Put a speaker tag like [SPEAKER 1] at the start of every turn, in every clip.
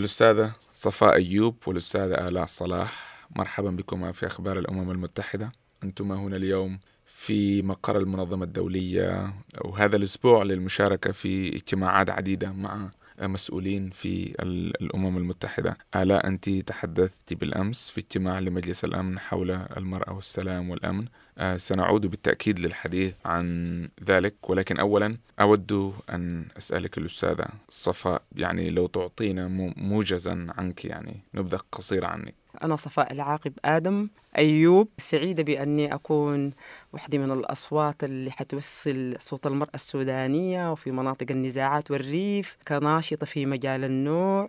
[SPEAKER 1] الأستاذة صفاء أيوب والأستاذة آلاء صلاح مرحبا بكما في أخبار الأمم المتحدة. أنتما هنا اليوم في مقر المنظمة الدولية وهذا الأسبوع للمشاركة في اجتماعات عديدة مع مسؤولين في الأمم المتحدة. آلاء أنت تحدثت بالأمس في اجتماع لمجلس الأمن حول المرأة والسلام والأمن؟ آه، سنعود بالتأكيد للحديث عن ذلك ولكن أولا أود أن أسألك الأستاذة صفاء يعني لو تعطينا موجزا عنك يعني نبذة قصيرة عنك.
[SPEAKER 2] أنا صفاء العاقب آدم أيوب. سعيدة بأني أكون واحدة من الأصوات اللي حتوصل صوت المرأة السودانية وفي مناطق النزاعات والريف كناشطة في مجال النوع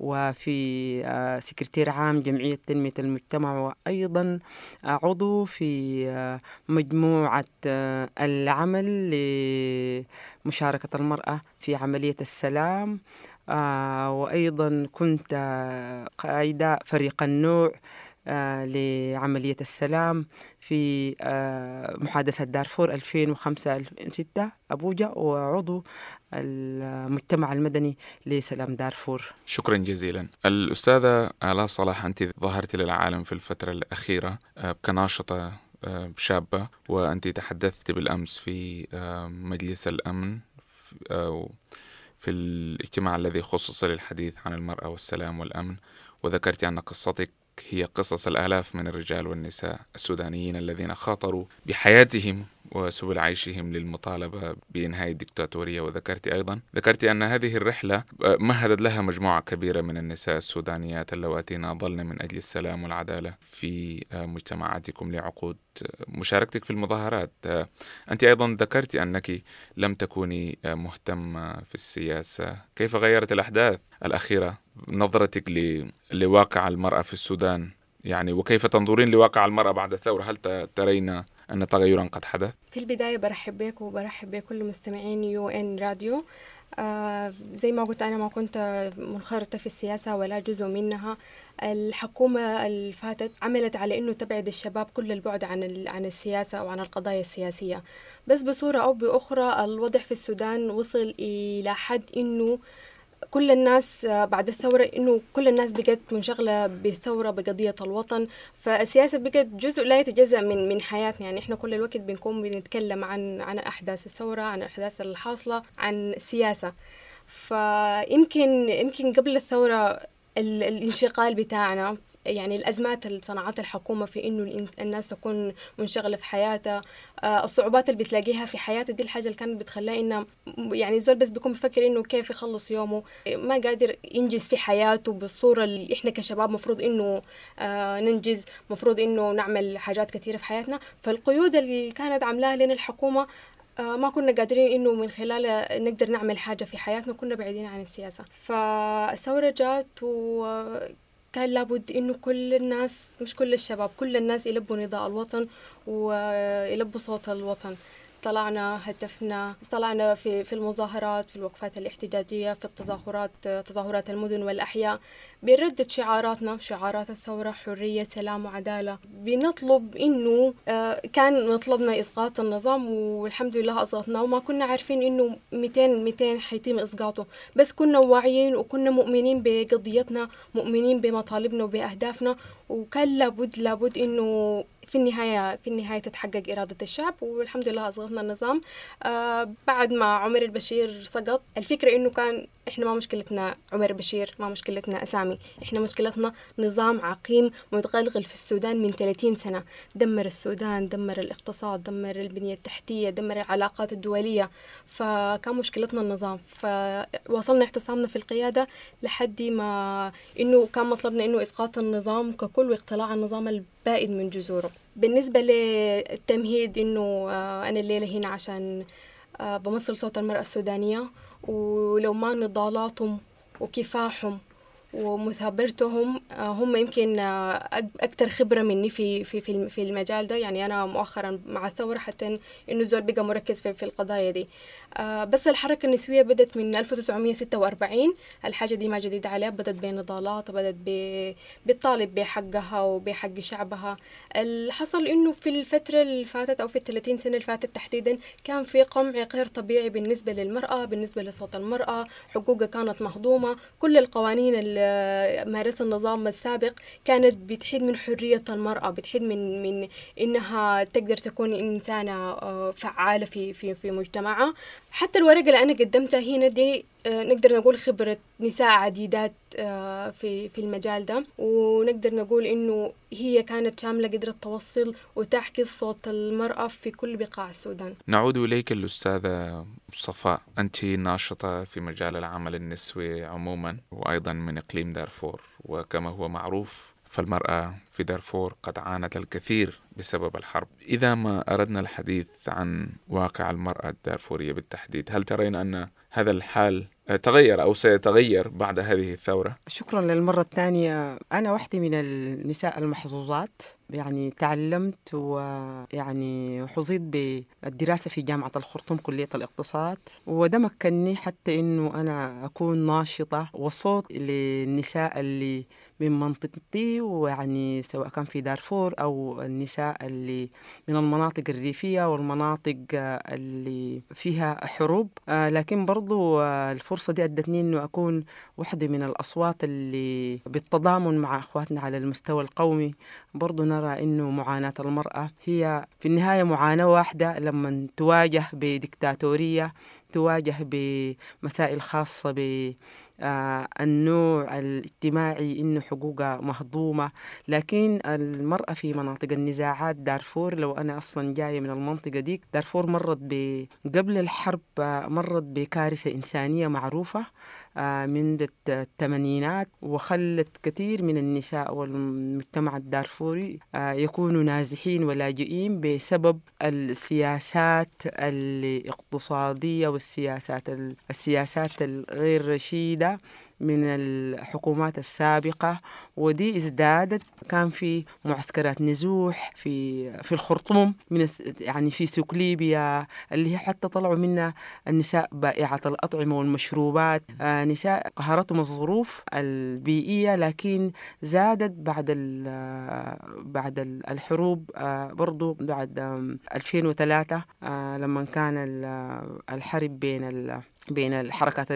[SPEAKER 2] وفي آه، سكرتير عام جمعية تنمية المجتمع. وأيضا عضو في آه، مجموعة آه، العمل لمشاركة المرأة في عملية السلام. وأيضا كنت قائدة فريق النوع لعملية السلام في محادثة دارفور 2005-2006 أبوجا وعضو المجتمع المدني لسلام دارفور.
[SPEAKER 1] شكرا جزيلا. الأستاذة آلاء صلاح أنت ظهرت للعالم في الفترة الأخيرة آه، كناشطة آه، شابة وأنت تحدثت بالأمس في آه، مجلس الأمن في الاجتماع الذي خصص للحديث عن المرأة والسلام والأمن وذكرت أن قصتك هي قصص الآلاف من الرجال والنساء السودانيين الذين خاطروا بحياتهم وسبل عيشهم للمطالبة بإنهاء الدكتاتورية. وذكرت أيضا ذكرت أن هذه الرحلة مهدت لها مجموعة كبيرة من النساء السودانيات اللواتي ناضلن من أجل السلام والعدالة في مجتمعاتكم لعقود مشاركتك في المظاهرات. أنت أيضا ذكرت أنك لم تكوني مهتمة في السياسة. كيف غيرت الأحداث الأخيرة نظرتك لواقع المرأة في السودان؟ يعني وكيف تنظرين لواقع المرأة بعد الثورة؟ هل ترين أن تغيرا قد حدث؟
[SPEAKER 3] في البداية برحب بك وبرحب بكل مستمعين يو إن راديو. آه زي ما قلت أنا ما كنت منخرطة في السياسة ولا جزء منها. الحكومة اللي فاتت عملت على إنه تبعد الشباب كل البعد عن عن السياسة وعن القضايا السياسية. بس بصورة أو بأخرى الوضع في السودان وصل إلى حد إنه كل الناس آه، بعد الثورة إنه كل الناس بقت منشغلة بالثورة بقضية الوطن. فالسياسة بقت جزء لا يتجزأ من من حياتنا. يعني إحنا كل الوقت بنكون بنتكلم عن عن أحداث الثورة عن الأحداث الحاصلة عن سياسة. فيمكن يمكن قبل الثورة الانشغال بتاعنا يعني الأزمات اللي صنعتها الحكومة في إنه الناس تكون منشغلة في حياتها. آه الصعوبات اللي بتلاقيها في حياتها دي الحاجة اللي كانت بتخليها إنه يعني زول بس بيكون بفكر إنه كيف يخلص يومه. ما قادر ينجز في حياته بالصورة اللي إحنا كشباب مفروض إنه آه ننجز مفروض إنه نعمل حاجات كثيرة في حياتنا. فالقيود اللي كانت عاملاها لنا الحكومة آه، ما كنا قادرين إنه من خلالها نقدر نعمل حاجة في حياتنا كنا بعيدين عن السياسة. فالثورة جات و كان لابد إنه كل الناس مش كل الشباب كل الناس يلبوا نداء الوطن ويلبوا صوت الوطن. طلعنا هتفنا طلعنا في في المظاهرات في الوقفات الاحتجاجية في التظاهرات تظاهرات المدن والأحياء. بنردد شعاراتنا شعارات الثورة حرية سلام وعدالة بنطلب إنه آه، كان مطلبنا إسقاط النظام والحمد لله أسقطناه وما كنا عارفين إنه 200 200 حيتم إسقاطه. بس كنا واعيين وكنا مؤمنين بقضيتنا مؤمنين بمطالبنا وبأهدافنا. وكان لابد لابد إنه في النهاية في النهاية تتحقق إرادة الشعب والحمد لله أسقطنا النظام. آه بعد ما عمر البشير سقط الفكرة إنه كان إحنا ما مشكلتنا عمر البشير ما مشكلتنا أسامي. إحنا مشكلتنا نظام عقيم متغلغل في السودان من 30 سنة. دمر السودان دمر الاقتصاد دمر البنية التحتية دمر العلاقات الدولية. فكان مشكلتنا النظام. فوصلنا اعتصامنا في القيادة لحد ما إنه كان مطلبنا إنه إسقاط النظام ككل واقتلاع النظام البائد من جذوره. بالنسبة للتمهيد إنه آه، أنا الليلة هنا عشان آه، بمثل صوت المرأة السودانية ولو ما نضالاتهم وكفاحهم ومثابرتهم آه، هم يمكن أكثر خبرة مني في في في المجال ده. يعني أنا مؤخرا مع الثورة حتى إنه زول بقى مركز في, القضايا دي. آه، بس الحركة النسوية بدت من 1946 الحاجة دي ما جديدة عليها بدت بنضالات بدت بتطالب بحقها وبحق شعبها. اللي حصل إنه في الفترة اللي فاتت أو في الثلاثين سنة اللي فاتت تحديدا كان في قمع غير طبيعي بالنسبة للمرأة بالنسبة لصوت المرأة حقوقها كانت مهضومة. كل القوانين اللي مارسها النظام السابق كانت بتحيد من حرية المرأة بتحيد من من إنها تقدر تكون إنسانة آه، فعالة في في في مجتمعها. حتى الورقة اللي أنا قدمتها هنا دي آه، نقدر نقول خبرة نساء عديدات آه، في في المجال ده. ونقدر نقول إنه هي كانت شاملة قدرت توصل وتعكس صوت المرأة في كل بقاع السودان.
[SPEAKER 1] نعود إليك الأستاذة صفاء. أنت ناشطة في مجال العمل النسوي عموما وأيضا من إقليم دارفور. وكما هو معروف فالمرأة في دارفور قد عانت الكثير بسبب الحرب. إذا ما أردنا الحديث عن واقع المرأة الدارفورية بالتحديد هل ترين أن هذا الحال تغير أو سيتغير بعد هذه الثورة؟
[SPEAKER 2] شكرا للمرة الثانية. أنا واحدة من النساء المحظوظات. يعني تعلمت ويعني حظيت بالدراسة في جامعة الخرطوم كلية الاقتصاد. وده مكنني حتى إنه أنا أكون ناشطة. وصوت للنساء اللي من منطقتي ويعني سواء كان في دارفور أو النساء اللي من المناطق الريفية والمناطق اللي فيها حروب. آه، لكن برضو آه، الفرصة دي أدتني أنه أكون واحدة من الأصوات اللي بالتضامن مع أخواتنا على المستوى القومي. برضو نرى أنه معاناة المرأة هي في النهاية معاناة واحدة لما تواجه بديكتاتورية تواجه بمسائل خاصة ب آه، النوع الاجتماعي إنه حقوقها مهضومة. لكن المرأة في مناطق النزاعات دارفور لو أنا أصلا جاية من المنطقة ديك دارفور مرت قبل الحرب آه، مرت بكارثة إنسانية معروفة. آه، من الثمانينات وخلت كثير من النساء والمجتمع الدارفوري آه، يكونوا نازحين ولاجئين بسبب السياسات الاقتصادية والسياسات السياسات الغير رشيدة. من الحكومات السابقة ودي ازدادت. كان في معسكرات نزوح في في الخرطوم من يعني في سوق ليبيا اللي هي حتى طلعوا منها النساء بائعة الأطعمة والمشروبات. آه نساء قهرتهم الظروف البيئية لكن زادت بعد بعد الحروب. آه برضو بعد 2003 آه لما كان الحرب بين بين الحركات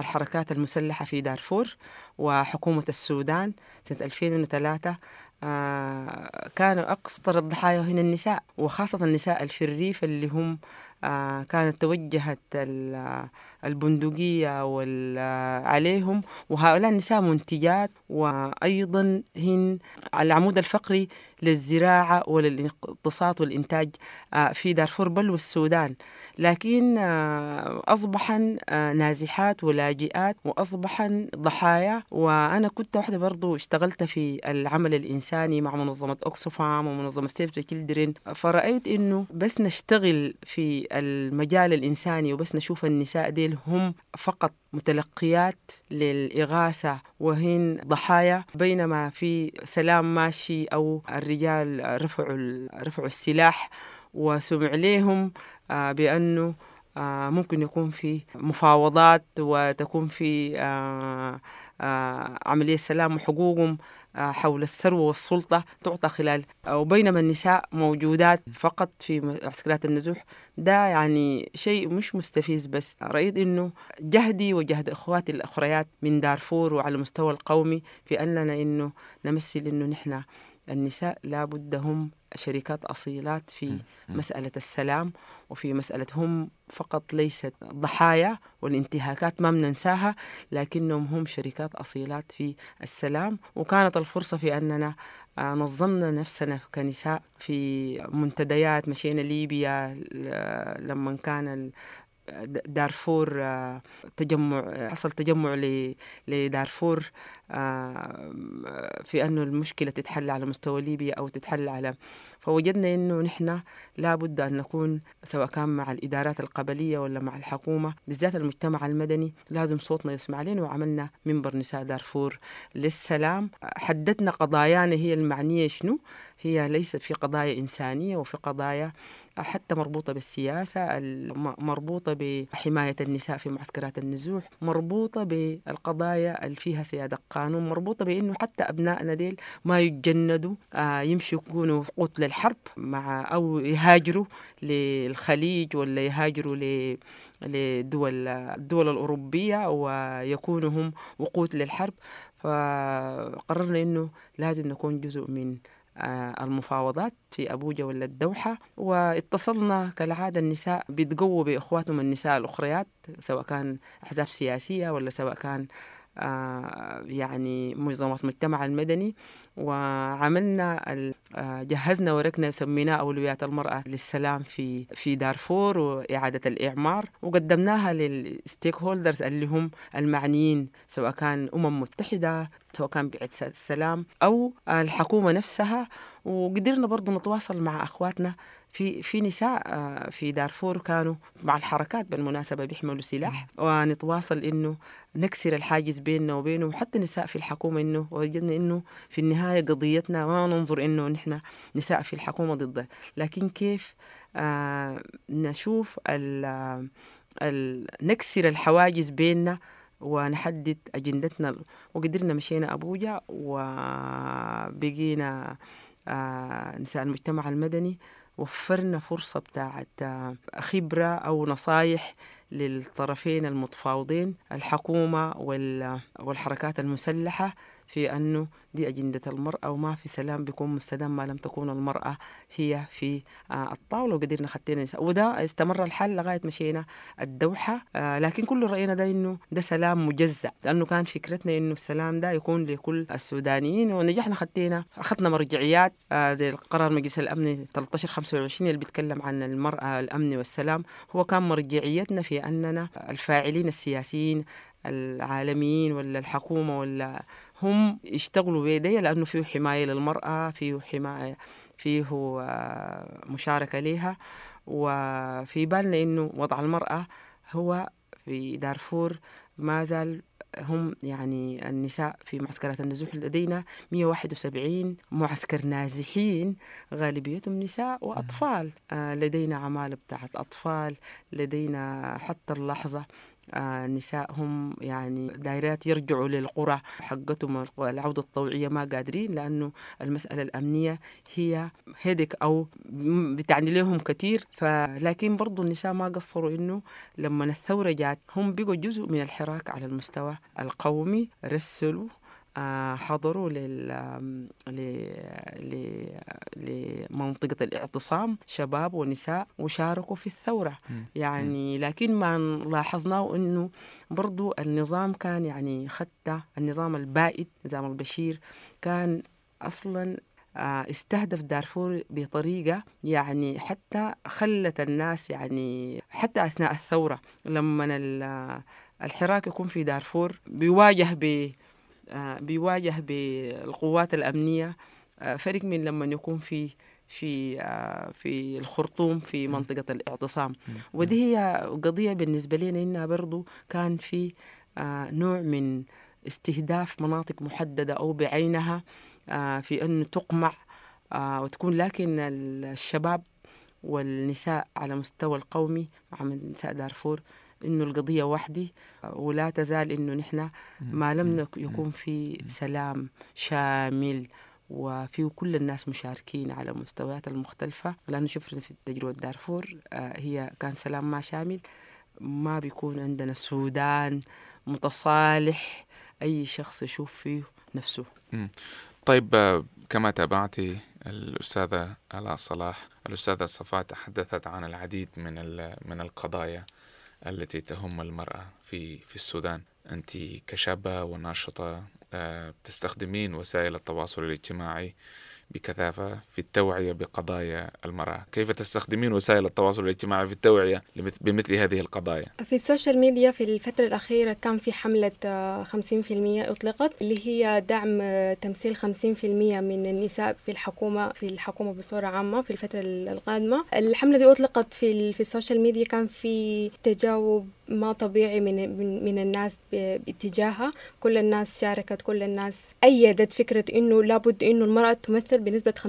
[SPEAKER 2] الحركات المسلحة في دارفور وحكومة السودان سنة 2003 آه كانوا أكثر الضحايا هنا النساء وخاصة النساء في الريف اللي هم آه كانت توجهت البندقية عليهم وهؤلاء النساء منتجات. وأيضا هن العمود الفقري للزراعة وللإقتصاد والإنتاج آه، في دارفور بل والسودان. لكن آه، أصبحن آه، نازحات ولاجئات وأصبحن ضحايا. وأنا كنت واحدة برضو اشتغلت في العمل الإنساني مع منظمة أكسفام ومنظمة سيف كيلدرين. فرأيت إنه بس نشتغل في المجال الإنساني وبس نشوف النساء ديل هم فقط متلقيات للإغاثة وهن ضحايا بينما في سلام ماشي أو الرجال رفعوا رفعوا السلاح وسمع لهم آه، بأنه آه، ممكن يكون في مفاوضات وتكون في آه، عملية سلام وحقوقهم. حول الثروة والسلطة تعطى خلال وبينما النساء موجودات فقط في معسكرات النزوح. ده يعني شيء مش مستفيز بس. رأيت إنه جهدي وجهد إخواتي الأخريات من دارفور وعلى المستوى القومي في أننا إنه نمثل إنه نحن النساء لابد هم شركات أصيلات في مسألة السلام. وفي مسألة هم فقط ليست ضحايا والانتهاكات ما بننساها لكنهم هم شركات أصيلات في السلام. وكانت الفرصة في أننا آه، نظمنا نفسنا كنساء في منتديات مشينا ليبيا لما كان دارفور آه، تجمع حصل تجمع لدارفور آه، في أنه المشكلة تتحل على مستوى ليبيا أو تتحل على فوجدنا أنه نحن لابد أن نكون سواء كان مع الإدارات القبلية ولا مع الحكومة بالذات المجتمع المدني. لازم صوتنا يسمع لنا وعملنا منبر نساء دارفور للسلام. حددنا قضايانا هي المعنية شنو؟ هي ليست في قضايا إنسانية وفي قضايا حتى مربوطة بالسياسة مربوطة بحماية النساء في معسكرات النزوح مربوطة بالقضايا اللي فيها سيادة قانون مربوطة بأنه حتى أبنائنا ديل ما يتجندوا آه، يمشوا يكونوا قتل الحرب مع أو يهاجروا للخليج ولا يهاجروا ل لدول الدول الأوروبية ويكونوا هم وقود للحرب. فقررنا إنه لازم نكون جزء من المفاوضات في أبوجا ولا الدوحة. واتصلنا كالعادة النساء بيتقووا بإخواتهم النساء الأخريات سواء كان أحزاب سياسية ولا سواء كان آه، يعني منظمات المجتمع المدني وعملنا آه، جهزنا ورقنا سميناه أولويات المرأة للسلام في في دارفور وإعادة الإعمار وقدمناها للستيك هولدرز اللي هم المعنيين سواء كان أمم متحدة سواء كان بعثة السلام أو الحكومة نفسها. وقدرنا برضو نتواصل مع أخواتنا في في نساء آه، في دارفور كانوا مع الحركات بالمناسبة بيحملوا سلاح. ونتواصل إنه نكسر الحاجز بيننا وبينهم حتى نساء في الحكومة إنه وجدنا إنه في النهاية قضيتنا ما ننظر إنه نحن نساء في الحكومة ضد. لكن كيف آه نشوف ال ال نكسر الحواجز بيننا ونحدد أجندتنا. وقدرنا مشينا أبوجا وبقينا آه نساء المجتمع المدني وفرنا فرصة بتاعت آه، خبرة أو نصايح للطرفين المتفاوضين الحكومة والحركات المسلحة. في أنه دي أجندة المرأة وما في سلام بيكون مستدام ما لم تكون المرأة هي في آه، الطاولة وقدرنا خدينا نساء. وده استمر الحال لغاية مشينا الدوحة. آه، لكن كل رأينا ده إنه ده سلام مجزع لأنه كان فكرتنا إنه السلام ده يكون لكل السودانيين. ونجحنا خدينا أخذنا مرجعيات آه، زي القرار مجلس الأمن 1325 اللي بيتكلم عن المرأة الأمن والسلام. هو كان مرجعيتنا في أننا الفاعلين السياسيين العالميين ولا الحكومة ولا هم يشتغلوا بيدي لأنه فيه حماية للمرأة فيه حماية فيه آه، مشاركة لها وفي بالنا إنه وضع المرأة هو في دارفور ما زال هم يعني النساء في معسكرات النزوح لدينا 171 معسكر نازحين غالبيتهم نساء وأطفال. آه، لدينا عمالة بتاعت أطفال لدينا حتى اللحظة النساء هم يعني دايرات يرجعوا للقرى حقتهم العودة الطوعية ما قادرين لأنه المسألة الأمنية هي هيدك أو بتعني لهم كثير. فلكن برضو النساء ما قصروا إنه لما الثورة جات هم بقوا جزء من الحراك على المستوى القومي. رسلوا آه، حضروا لل... لمنطقة الاعتصام شباب ونساء وشاركوا في الثورة. يعني لكن ما لاحظناه أنه برضو النظام كان يعني خدت النظام البائد نظام البشير كان أصلا آه، استهدف دارفور بطريقة يعني حتى خلت الناس يعني حتى أثناء الثورة لما الحراك يكون في دارفور بيواجه ب آه، بيواجه بالقوات الأمنية. آه، فرق من لما يكون في في آه، في الخرطوم في منطقة الاعتصام. ودي هي قضية بالنسبة لنا إنها برضو كان في نوع من استهداف مناطق محددة أو بعينها في أن تقمع وتكون لكن الشباب والنساء على مستوى القومي مع نساء دارفور إنه القضية وحدي ولا تزال إنه نحن ما لم يكون في سلام شامل وفي كل الناس مشاركين على المستويات المختلفة. لأنه شفنا في تجربة دارفور آه، هي كان سلام ما شامل. ما بيكون عندنا سودان متصالح أي شخص يشوف فيه نفسه.
[SPEAKER 1] طيب آه، كما تابعتي الأستاذة آلاء صلاح الأستاذة صفاء تحدثت عن العديد من من القضايا. التي تهم المرأة في في السودان. أنت كشابة وناشطة آه، تستخدمين وسائل التواصل الاجتماعي بكثافة في التوعية بقضايا المرأة كيف تستخدمين وسائل التواصل الاجتماعي في التوعية بمثل هذه القضايا؟
[SPEAKER 3] في ال social media في الفترة الأخيرة كان في حملة 50% آه، أطلقت اللي هي دعم آه، تمثيل 50% من النساء في الحكومة في الحكومة بصورة عامة في الفترة القادمة الحملة دي أطلقت في, في ال social media كان في تجاوب ما طبيعي من من, الناس باتجاهها. كل الناس شاركت كل الناس أيدت فكرة إنه لابد إنه المرأة تمثل بنسبة 50%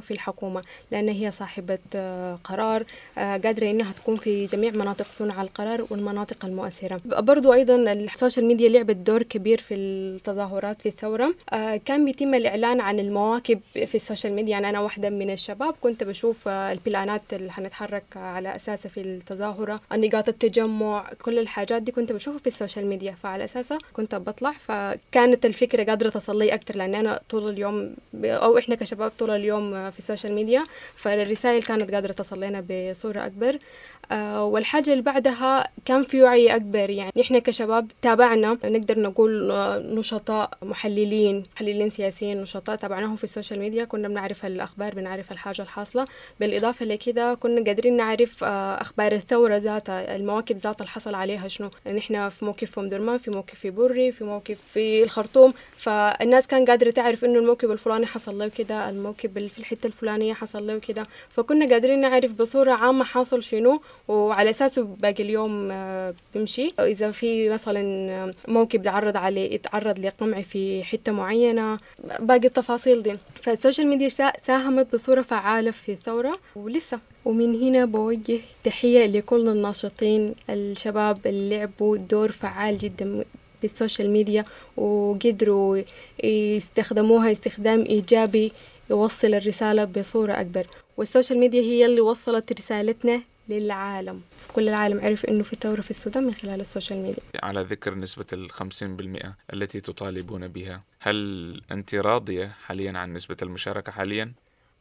[SPEAKER 3] في الحكومة لأن هي صاحبة آه، قرار آه، قادرة إنها تكون في جميع مناطق صنع القرار والمناطق المؤثرة. برضو أيضا ال social media لعبت دور كبير في التظاهرات في الثورة. آه، كان بيتم الإعلان عن المواكب في ال social media يعني أنا واحدة من الشباب كنت بشوف البلانات اللي هنتحرك على أساسها في التظاهرة نقاط التجمع كل الحاجات دي كنت بشوفها في ال social media فعلى أساسها كنت بطلع. فكانت الفكرة قادرة تصل لي أكتر لأن أنا طول اليوم أو إحنا كشباب طول اليوم في ال social media. فالرسائل كانت قادرة تصل لنا بصورة أكبر. آه والحاجة اللي بعدها كان في وعي أكبر. يعني إحنا كشباب تابعنا نقدر نقول آه، نشطاء محللين محللين سياسيين نشطاء تابعناهم في ال social media. كنا بنعرف الأخبار بنعرف الحاجة الحاصلة. بالإضافة لكده كنا قادرين نعرف آه أخبار الثورة ذاتها المواكب اللي حصل عليها شنو؟ إحنا في موكب في أم درمان في موكب في بري في موكب في الخرطوم. فالناس كان قادرة تعرف إنه الموكب الفلاني حصل له كده الموكب في الحتة الفلانية حصل له كده. فكنا قادرين نعرف بصورة عامة حاصل شنو وعلى أساسه باقي اليوم آه، بمشي إذا في مثلا موكب تعرض عليه يتعرض لقمع في حتة معينة باقي التفاصيل دي. فال social media ساهمت بصورة فعالة في الثورة. ولسه. ومن هنا بوجه تحية لكل الناشطين الشباب اللي لعبوا دور فعال جدا بال social media وقدروا يستخدموها استخدام إيجابي يوصل الرسالة بصورة أكبر. وال social media هي اللي وصلت رسالتنا للعالم. كل العالم عرف إنه في ثورة في السودان من خلال ال social media.
[SPEAKER 1] على ذكر نسبة الخمسين بالمئة التي تطالبون بها هل أنت راضية حاليا عن نسبة المشاركة حاليا؟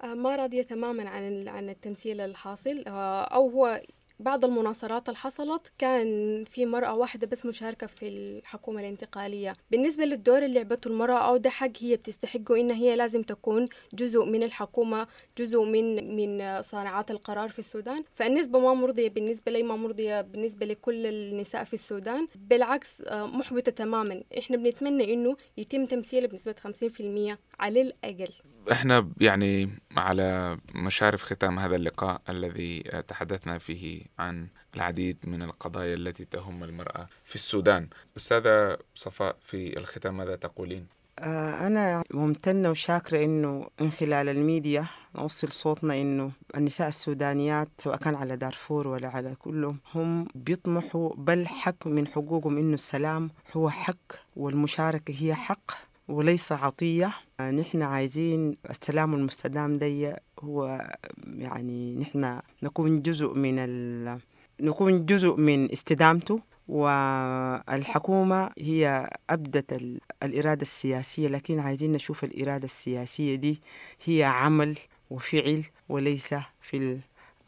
[SPEAKER 3] آه، ما راضية تماما عن عن التمثيل الحاصل. آه، أو هو بعض المناصرات اللي حصلت كان في مرأة واحدة بس مشاركة في الحكومة الانتقالية. بالنسبة للدور اللي لعبته المرأة أو ده حق هي بتستحقه إن هي لازم تكون جزء من الحكومة جزء من من صانعات القرار في السودان. فالنسبة ما مرضية بالنسبة لي ما مرضية بالنسبة لكل النساء في السودان. بالعكس آه، محبطة تماما. إحنا بنتمنى إنه يتم تمثيلها بنسبة 50% على الأقل.
[SPEAKER 1] إحنا يعني على مشارف ختام هذا اللقاء الذي تحدثنا فيه عن العديد من القضايا التي تهم المرأة في السودان أستاذة صفاء في الختام ماذا تقولين؟
[SPEAKER 2] آه، أنا ممتنة وشاكرة إنه من خلال الميديا نوصل صوتنا إنه النساء السودانيات سواء كان على دارفور ولا على كلهم هم بيطمحوا بل حق من حقوقهم إنه السلام هو حق والمشاركة هي حق وليس عطية نحن عايزين السلام المستدام دي هو يعني نحن نكون جزء من ال... نكون جزء من استدامته والحكومة هي أبدت الإرادة السياسية لكن عايزين نشوف الإرادة السياسية دي هي عمل وفعل وليس في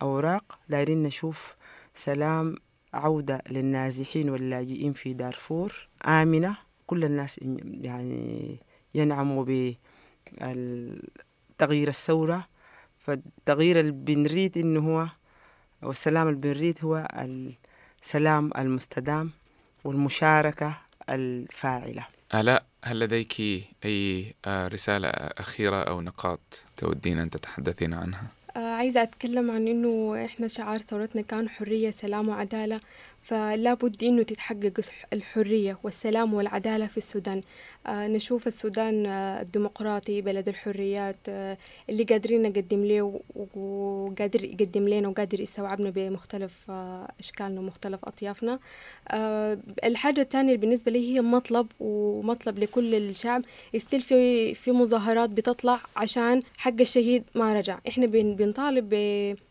[SPEAKER 2] الأوراق. دايرين نشوف سلام عودة للنازحين واللاجئين في دارفور. آمنة كل الناس يعني ينعموا بتغيير الثورة. فالتغيير اللي بنريد إنه هو والسلام اللي بنريد هو السلام المستدام والمشاركة الفاعلة.
[SPEAKER 1] آلاء هل لديك أي آه، رسالة أخيرة أو نقاط تودين أن تتحدثين عنها؟
[SPEAKER 3] آه، عايزة أتكلم عن إنه إحنا شعار ثورتنا كان حرية سلام وعدالة. فلا بد إنه تتحقق الحرية والسلام والعدالة في السودان. آه نشوف السودان آه الديمقراطي بلد الحريات آه اللي قادرين نقدم له وقادر يقدم لنا وقادر يستوعبنا بمختلف أشكالنا ومختلف أطيافنا. آه الحاجة الثانية بالنسبة لي هي مطلب ومطلب لكل الشعب. يستل في في مظاهرات بتطلع عشان حق الشهيد ما رجع. إحنا بنطالب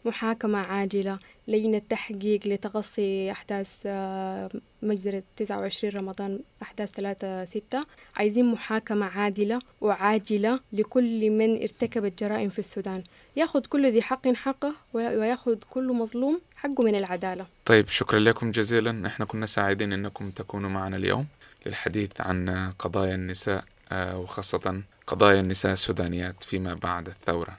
[SPEAKER 3] بمحاكمة عاجلة لجنة تحقيق لتقصي أحداث آه، مجزرة 29 رمضان أحداث 3 ستة. عايزين محاكمة عادلة وعاجلة لكل من ارتكب الجرائم في السودان. ياخذ كل ذي حق حقه وياخذ كل مظلوم حقه من العدالة.
[SPEAKER 1] طيب شكرا لكم جزيلا. إحنا كنا سعيدين أنكم تكونوا معنا اليوم للحديث عن قضايا النساء آه، وخاصة قضايا النساء السودانيات فيما بعد الثورة.